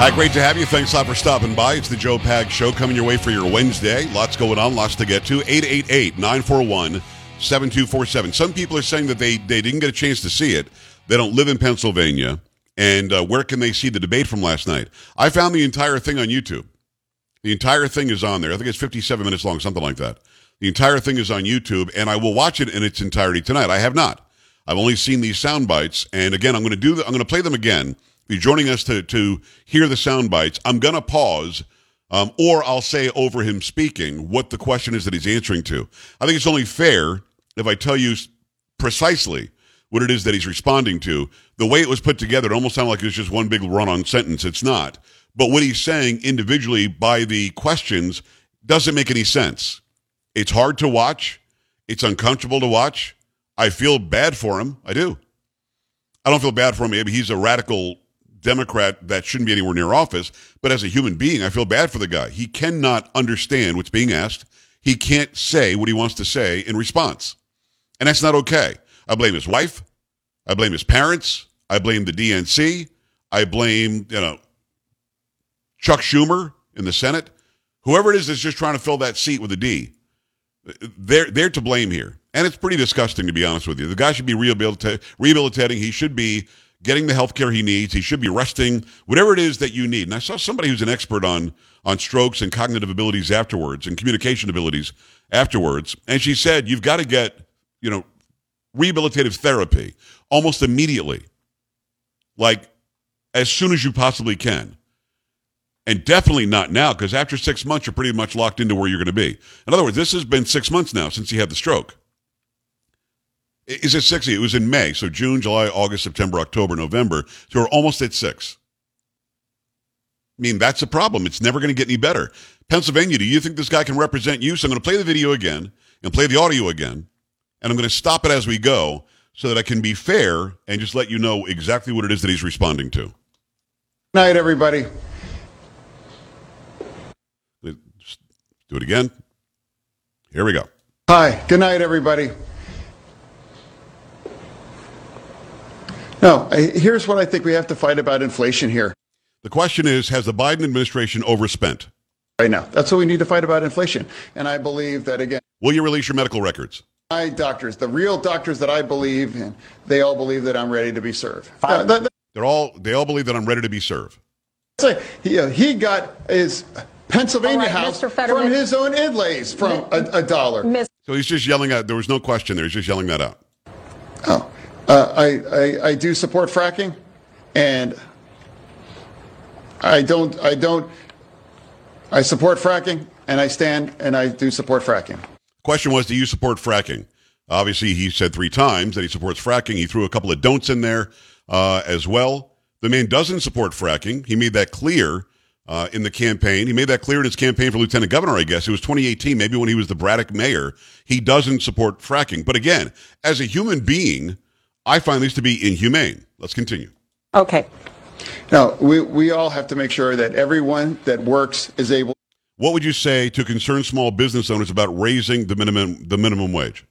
Hi, great to have you. Thanks a lot for stopping by. It's the Joe Pags Show coming your way for your Wednesday. Lots going on, lots to get to. 888 941 7247. Some people are saying that they, they didn't get a chance to see it. They don't live in Pennsylvania. And uh, where can they see the debate from last night? I found the entire thing on YouTube. The entire thing is on there. I think it's 57 minutes long, something like that. The entire thing is on YouTube, and I will watch it in its entirety tonight. I have not. I've only seen these sound bites, and again, I'm going to do. The, I'm going to play them again be joining us to, to hear the sound bites, I'm going to pause, um, or I'll say over him speaking what the question is that he's answering to. I think it's only fair if I tell you precisely what it is that he's responding to. The way it was put together, it almost sounded like it was just one big run on sentence. It's not. But what he's saying individually by the questions doesn't make any sense. It's hard to watch. It's uncomfortable to watch. I feel bad for him. I do. I don't feel bad for him. Maybe he's a radical Democrat that shouldn't be anywhere near office. But as a human being, I feel bad for the guy. He cannot understand what's being asked. He can't say what he wants to say in response. And that's not okay. I blame his wife. I blame his parents. I blame the DNC. I blame, you know, Chuck Schumer in the Senate. Whoever it is that's just trying to fill that seat with a D. They're, they're to blame here. And it's pretty disgusting, to be honest with you. The guy should be rehabilitating. He should be getting the health care he needs. He should be resting, whatever it is that you need. And I saw somebody who's an expert on, on strokes and cognitive abilities afterwards and communication abilities afterwards. And she said, you've got to get, you know, rehabilitative therapy almost immediately, like as soon as you possibly can. And definitely not now, because after six months, you're pretty much locked into where you're going to be. In other words, this has been six months now since he had the stroke. Is it 60? It was in May. So June, July, August, September, October, November. So we're almost at six. I mean, that's a problem. It's never going to get any better. Pennsylvania, do you think this guy can represent you? So I'm going to play the video again and play the audio again. And I'm going to stop it as we go so that I can be fair and just let you know exactly what it is that he's responding to. Good night, everybody. Let's do it again. Here we go. Hi. Good night, everybody. No, I, here's what I think we have to fight about inflation here. The question is Has the Biden administration overspent? Right now. That's what we need to fight about inflation. And I believe that, again. Will you release your medical records? My doctors, the real doctors that I believe in, they all believe that I'm ready to be served. Uh, that, that, They're all, they all believe that I'm ready to be served. So he, uh, he got his Pennsylvania right, house from his own inlays from a, a dollar. So he's just yelling out, there was no question there. He's just yelling that out. Oh. Uh, I, I, I do support fracking, and I don't I don't I support fracking, and I stand and I do support fracking. Question was, do you support fracking? Obviously, he said three times that he supports fracking. He threw a couple of don'ts in there uh, as well. The man doesn't support fracking. He made that clear uh, in the campaign. He made that clear in his campaign for lieutenant governor, I guess. It was 2018, maybe when he was the Braddock mayor. He doesn't support fracking. But again, as a human being, I find these to be inhumane. Let's continue. Okay. Now, we, we all have to make sure that everyone that works is able. What would you say to concerned small business owners about raising the minimum the minimum wage?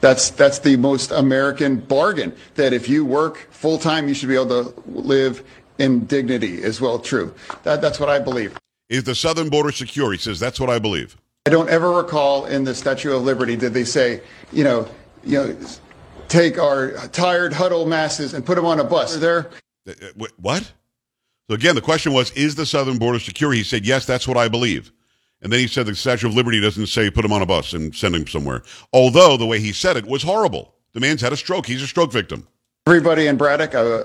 That's that's the most American bargain. That if you work full time, you should be able to live in dignity as well. True. That, that's what I believe. Is the southern border secure? He says that's what I believe. I don't ever recall in the Statue of Liberty did they say, you know, you know, take our tired huddle masses and put them on a bus. There. Uh, what? So again, the question was, is the southern border secure? He said, yes, that's what I believe. And then he said the Statue of Liberty doesn't say put him on a bus and send him somewhere. Although the way he said it was horrible. The man's had a stroke. He's a stroke victim. Everybody in Braddock, uh,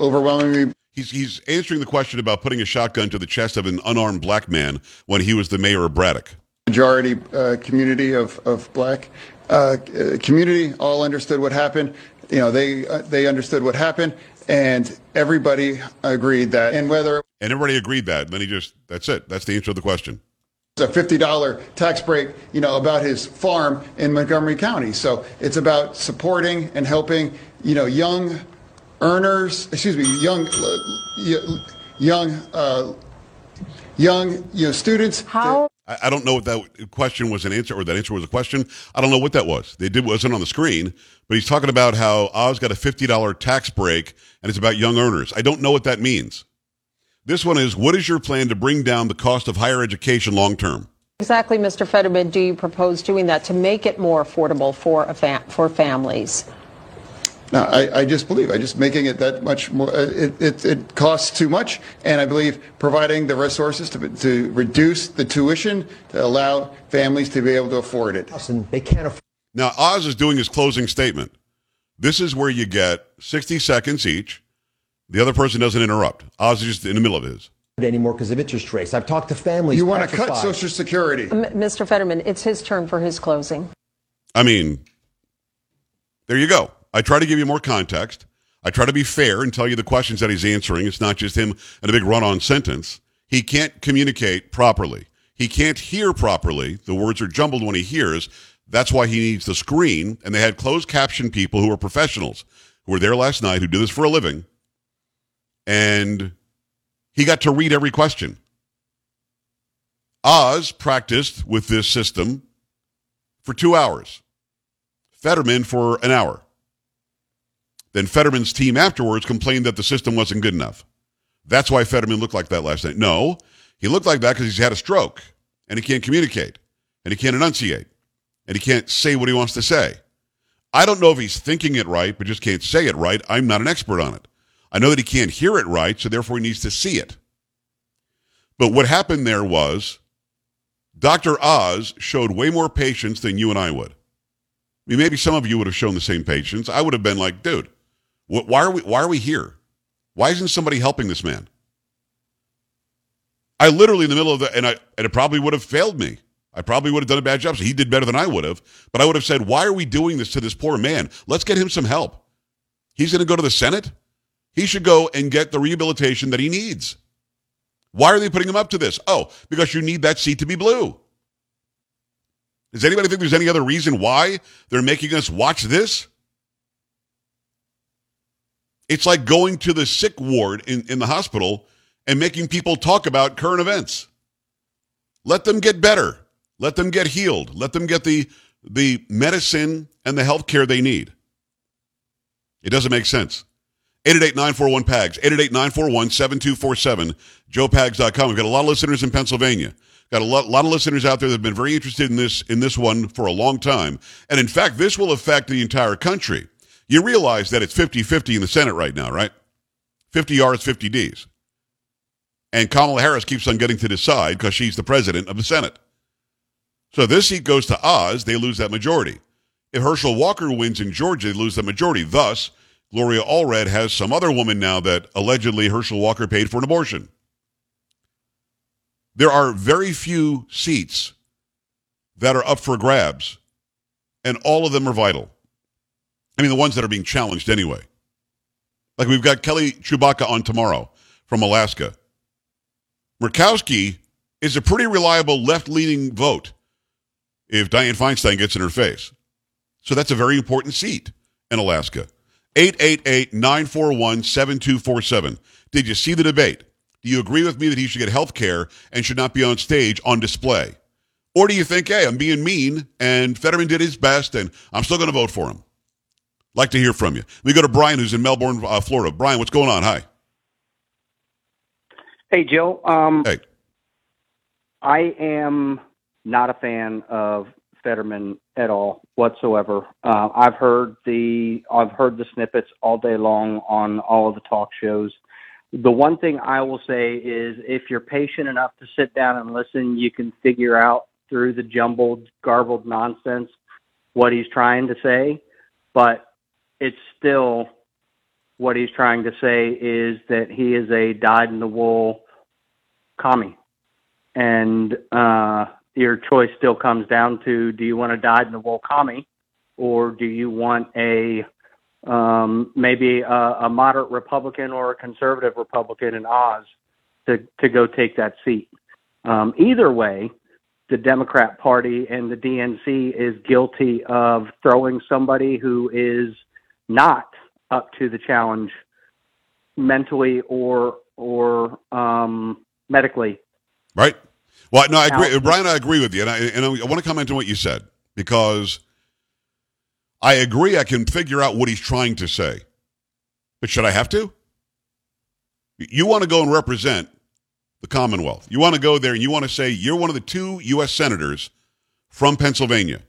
overwhelmingly. He's, he's answering the question about putting a shotgun to the chest of an unarmed black man when he was the mayor of Braddock. Majority uh, community of, of black uh, community all understood what happened. You know, they uh, they understood what happened, and everybody agreed that. And whether and everybody agreed that, then he just that's it. That's the answer to the question. It's a fifty dollar tax break, you know, about his farm in Montgomery County. So it's about supporting and helping, you know, young earners. Excuse me, young young uh, young you know students. How I, I don't know what that question was an answer or that answer was a question. I don't know what that was. They did wasn't on the screen, but he's talking about how Oz got a fifty dollar tax break and it's about young earners. I don't know what that means. This one is What is your plan to bring down the cost of higher education long term? Exactly, Mr. Fetterman, do you propose doing that to make it more affordable for, for families? No, I, I, just believe, I just making it that much more, uh, it, it, it, costs too much. And I believe providing the resources to, to reduce the tuition to allow families to be able to afford it. They can't afford. Now, Oz is doing his closing statement. This is where you get 60 seconds each. The other person doesn't interrupt. Oz is just in the middle of his anymore because of interest rates. I've talked to families. You want to cut Social Security. M- Mr. Fetterman, it's his turn for his closing. I mean, there you go. I try to give you more context. I try to be fair and tell you the questions that he's answering. It's not just him and a big run on sentence. He can't communicate properly. He can't hear properly. The words are jumbled when he hears. That's why he needs the screen. And they had closed caption people who are professionals who were there last night who do this for a living. And he got to read every question. Oz practiced with this system for two hours, Fetterman for an hour. Then Fetterman's team afterwards complained that the system wasn't good enough. That's why Fetterman looked like that last night. No, he looked like that because he's had a stroke and he can't communicate and he can't enunciate and he can't say what he wants to say. I don't know if he's thinking it right, but just can't say it right. I'm not an expert on it. I know that he can't hear it right, so therefore he needs to see it. But what happened there was Dr. Oz showed way more patience than you and I would. I mean, maybe some of you would have shown the same patience. I would have been like, dude, why are we, why are we here? Why isn't somebody helping this man? I literally in the middle of the, and I, and it probably would have failed me. I probably would have done a bad job. So he did better than I would have. But I would have said, why are we doing this to this poor man? Let's get him some help. He's going to go to the Senate. He should go and get the rehabilitation that he needs. Why are they putting him up to this? Oh, because you need that seat to be blue. Does anybody think there's any other reason why they're making us watch this? It's like going to the sick ward in, in the hospital and making people talk about current events. Let them get better. Let them get healed. Let them get the, the medicine and the health care they need. It doesn't make sense. 888-941-PAGS, 888-941-7247, joepags.com. We've got a lot of listeners in Pennsylvania. Got a lot, lot of listeners out there that have been very interested in this, in this one for a long time. And in fact, this will affect the entire country. You realize that it's 50-50 in the Senate right now, right? 50 R's, 50 D's. And Kamala Harris keeps on getting to decide because she's the president of the Senate. So this seat goes to Oz, they lose that majority. If Herschel Walker wins in Georgia, they lose the majority. Thus, Gloria Allred has some other woman now that allegedly Herschel Walker paid for an abortion. There are very few seats that are up for grabs, and all of them are vital. I mean, the ones that are being challenged anyway. Like we've got Kelly Tshibaka on tomorrow from Alaska. Murkowski is a pretty reliable left leaning vote if Dianne Feinstein gets in her face. So that's a very important seat in Alaska. 888 941 7247. Did you see the debate? Do you agree with me that he should get health care and should not be on stage on display? Or do you think, hey, I'm being mean and Fetterman did his best and I'm still going to vote for him? Like to hear from you. We go to Brian, who's in Melbourne, uh, Florida. Brian, what's going on? Hi. Hey, Joe. Um, hey. I am not a fan of Fetterman at all whatsoever. Uh, I've heard the I've heard the snippets all day long on all of the talk shows. The one thing I will say is if you're patient enough to sit down and listen, you can figure out through the jumbled, garbled nonsense what he's trying to say. But it's still what he's trying to say is that he is a dyed in the wool commie. And uh your choice still comes down to do you want a dyed in the wool commie or do you want a um, maybe a, a moderate Republican or a conservative Republican in Oz to to go take that seat. Um, either way, the Democrat Party and the DNC is guilty of throwing somebody who is not up to the challenge mentally or or um, medically. Right. Well, no, I agree, Brian. I agree with you, and I and I want to comment on what you said because I agree. I can figure out what he's trying to say, but should I have to? You want to go and represent the Commonwealth. You want to go there and you want to say you're one of the two U.S. senators from Pennsylvania.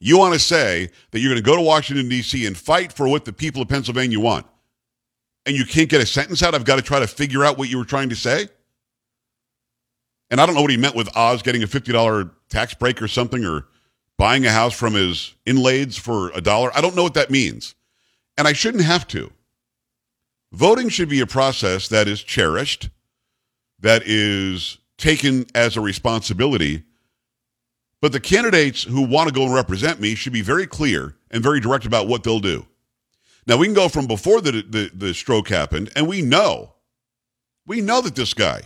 You want to say that you're going to go to Washington, D.C. and fight for what the people of Pennsylvania want. And you can't get a sentence out. I've got to try to figure out what you were trying to say. And I don't know what he meant with Oz getting a $50 tax break or something or buying a house from his inlaids for a dollar. I don't know what that means. And I shouldn't have to. Voting should be a process that is cherished, that is taken as a responsibility. But the candidates who want to go and represent me should be very clear and very direct about what they'll do. Now, we can go from before the, the, the stroke happened, and we know, we know that this guy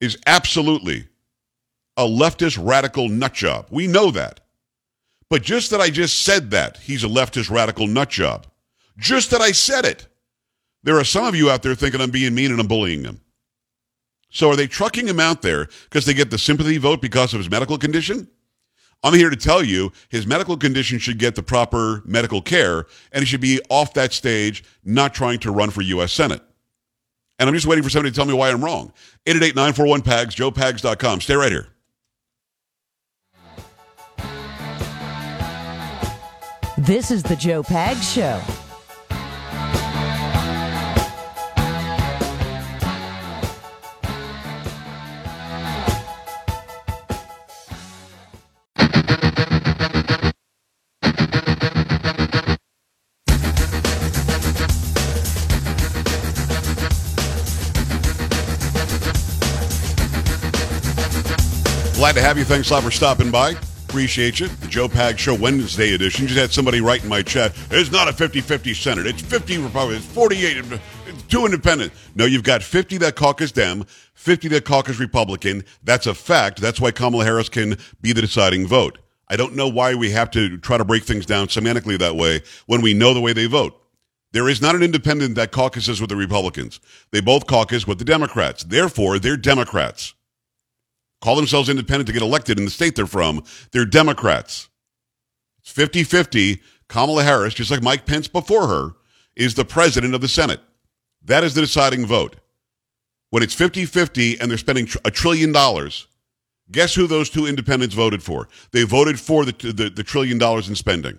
is absolutely a leftist radical nutjob. We know that. But just that I just said that, he's a leftist radical nutjob. Just that I said it. There are some of you out there thinking I'm being mean and I'm bullying them. So are they trucking him out there because they get the sympathy vote because of his medical condition? I'm here to tell you his medical condition should get the proper medical care and he should be off that stage, not trying to run for U.S. Senate. And I'm just waiting for somebody to tell me why I'm wrong. 888-941-PAGS, joepags.com. Stay right here. This is the Joe Pags Show. To have you. Thanks a lot for stopping by. Appreciate you. The Joe Pags Show Wednesday edition. Just had somebody write in my chat, it's not a 50-50 Senate. It's 50 Republicans, 48, two independent. No, you've got 50 that caucus Dem, 50 that caucus Republican. That's a fact. That's why Kamala Harris can be the deciding vote. I don't know why we have to try to break things down semantically that way when we know the way they vote. There is not an independent that caucuses with the Republicans. They both caucus with the Democrats. Therefore, they're Democrats call themselves independent to get elected in the state they're from. They're Democrats. It's 50 50. Kamala Harris, just like Mike Pence before her, is the president of the Senate. That is the deciding vote. When it's 50 50 and they're spending a trillion dollars, guess who those two independents voted for? They voted for the, the, the trillion dollars in spending.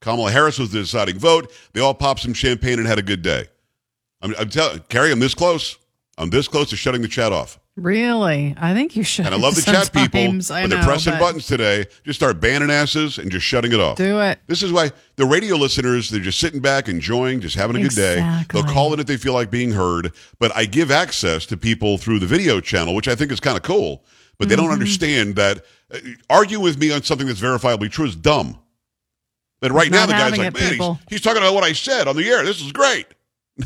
Kamala Harris was the deciding vote. They all popped some champagne and had a good day. I'm, I'm telling Carrie, I'm this close. I'm this close to shutting the chat off. Really? I think you should. And I love the chat people. I but they're pressing but buttons today. Just start banning asses and just shutting it off. Do it. This is why the radio listeners, they're just sitting back, enjoying, just having a good day. They'll call in if they feel like being heard. But I give access to people through the video channel, which I think is kind of cool. But they Mm-hmm. don't understand that uh, arguing with me on something that's verifiably true is dumb. But right now, the guy's like, man, he's, he's talking about what I said on the air. This is great.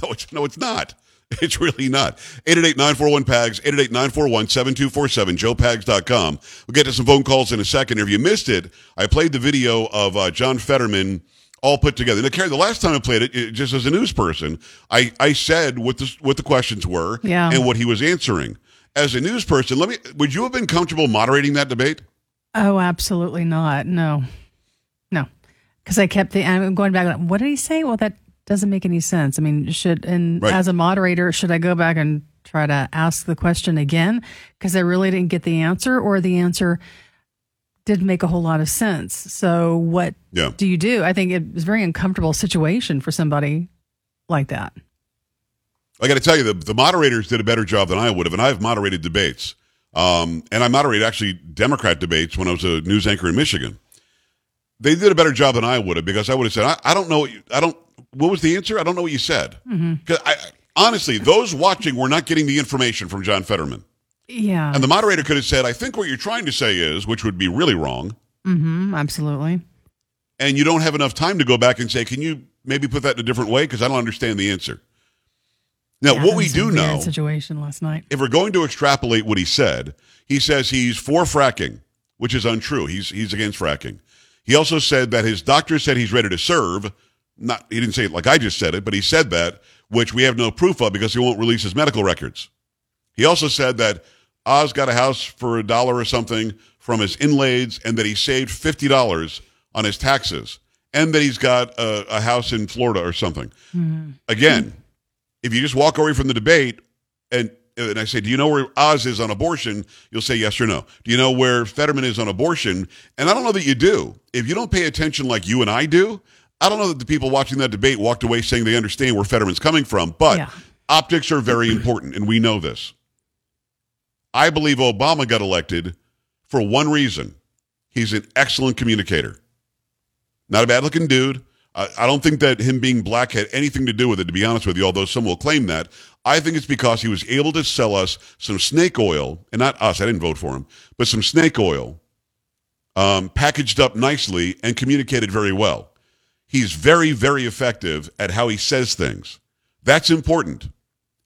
No, it's no, it's not. It's really not. 888-941-PAGS, 888-941-7247, joepags.com. We'll get to some phone calls in a second. If you missed it, I played the video of uh, John Fetterman all put together. Now, Carrie, the last time I played it, it, just as a news person, I, I said what the, what the questions were Yeah. and what he was answering. As a news person, let me, would you have been comfortable moderating that debate? Oh, absolutely not. No, no, because I kept the. I'm going back. What did he say? Well, that doesn't make any sense. I mean, should and Right. as a moderator, should I go back and try to ask the question again because I really didn't get the answer, or the answer didn't make a whole lot of sense? So, what Yeah. do you do? I think it was a very uncomfortable situation for somebody like that. I got to tell you, the, the moderators did a better job than I would have, and I've moderated debates. Um, and I moderated actually Democrat debates when I was a news anchor in Michigan. They did a better job than I would have because I would have said, I, I don't know what you, I don't, what was the answer? I don't know what you said. Because I, honestly, those watching were not getting the information from John Fetterman. Yeah, And the moderator could have said, I think what you're trying to say is, which would be really wrong. mm, hmm, absolutely. And you don't have enough time to go back and say, can you maybe put that in a different way? Because I don't understand the answer. Now, Yeah, what we do know situation last night. if we're going to extrapolate what he said, he says he's for fracking, which is untrue. He's he's against fracking. He also said that his doctor said he's ready to serve. Not he didn't say it like I just said it, but he said that, which we have no proof of because he won't release his medical records. He also said that Oz got a house for a dollar or something from his inlaids, and that he saved fifty dollars on his taxes, and that he's got a, a house in Florida or something. Mm-hmm. Again, If you just walk away from the debate and and I say, do you know where Oz is on abortion? You'll say yes or no. Do you know where Fetterman is on abortion? And I don't know that you do. If you don't pay attention like you and I do, I don't know that the people watching that debate walked away saying they understand where Fetterman's coming from. But Yeah. optics are very important, and we know this. I believe Obama got elected for one reason. He's an excellent communicator. Not a bad looking dude. I, I don't think that him being black had anything to do with it, to be honest with you, although some will claim that. I think it's because he was able to sell us some snake oil, and not us, I didn't vote for him, but some snake oil um, packaged up nicely and communicated very well. He's very, very effective at how he says things. That's important.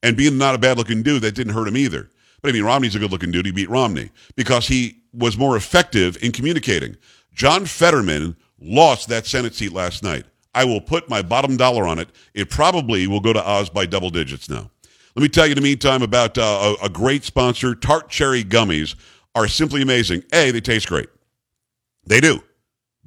And being not a bad looking dude, that didn't hurt him either. But I mean, Romney's a good looking dude. He beat Romney because he was more effective in communicating. John Fetterman lost that Senate seat last night. I will put my bottom dollar on it. It probably will go to Oz by double digits now. Let me tell you in the meantime about uh, a, a great sponsor. Tart Cherry Gummies are simply amazing. A, they taste great. They do.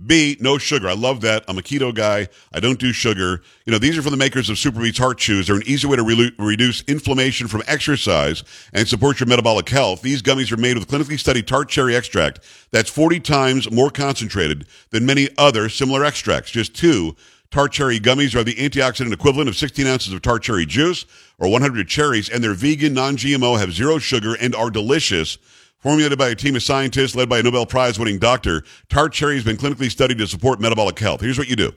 B, no sugar. I love that. I'm a keto guy. I don't do sugar. You know, these are from the makers of SuperBeets Heart Chews. They're an easy way to relu- reduce inflammation from exercise and support your metabolic health. These gummies are made with clinically studied tart cherry extract that's 40 times more concentrated than many other similar extracts. Just two tart cherry gummies are the antioxidant equivalent of 16 ounces of tart cherry juice or 100 cherries, and they're vegan, non-GMO, have zero sugar, and are delicious. Formulated by a team of scientists led by a Nobel Prize winning doctor, tart cherry has been clinically studied to support metabolic health. Here's what you do.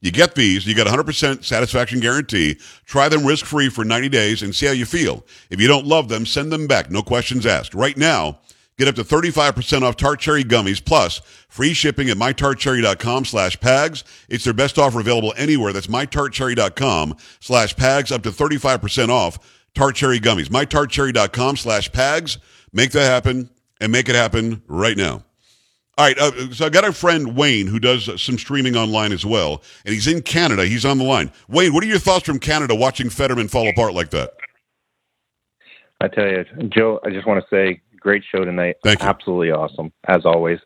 You get these, you get 100% satisfaction guarantee. Try them risk free for 90 days and see how you feel. If you don't love them, send them back. No questions asked. Right now, get up to 35% off Tart Cherry Gummies plus free shipping at mytartcherry.com slash pags. It's their best offer available anywhere. That's mytartcherry.com slash pags up to 35% off Tart Cherry Gummies. mytartcherry.com slash pags. Make that happen and make it happen right now. All right, uh, so I got a friend Wayne who does uh, some streaming online as well, and he's in Canada. He's on the line. Wayne, what are your thoughts from Canada watching Fetterman fall apart like that? I tell you, Joe, I just want to say, great show tonight. Thank you. Absolutely awesome, as always.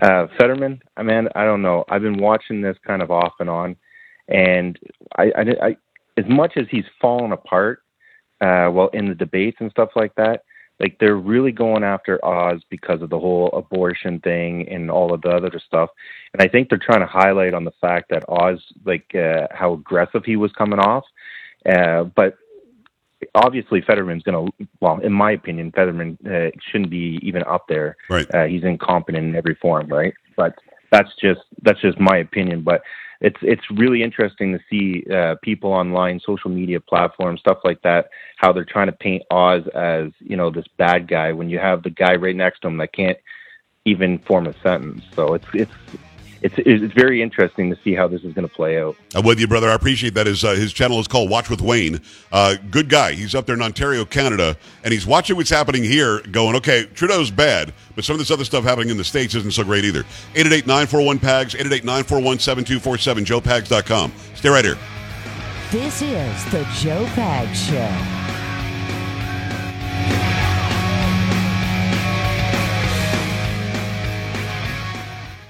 Uh, Fetterman, I mean, I don't know. I've been watching this kind of off and on, and I, I, I as much as he's fallen apart, uh, well, in the debates and stuff like that, like they're really going after Oz because of the whole abortion thing and all of the other stuff. And I think they're trying to highlight on the fact that Oz, like uh, how aggressive he was coming off. Uh, but obviously Fetterman's going to, well, in my opinion, Fetterman uh, shouldn't be even up there. Right. Uh, he's incompetent in every form, right? But that's just that's just my opinion. But it's it's really interesting to see uh, people online, social media platforms, stuff like that, how they're trying to paint Oz as you know this bad guy when you have the guy right next to him that can't even form a sentence. So it's it's it's it's very interesting to see how this is going to play out. I'm with you, brother. I appreciate that. His, uh, his channel is called Watch with Wayne. Uh, good guy. He's up there in Ontario, Canada, and he's watching what's happening here, going, okay, Trudeau's bad, but some of this other stuff happening in the States isn't so great either. 888-941-PAGS, 888-941-7247, joepags.com. Stay right here. This is the Joe Pags Show.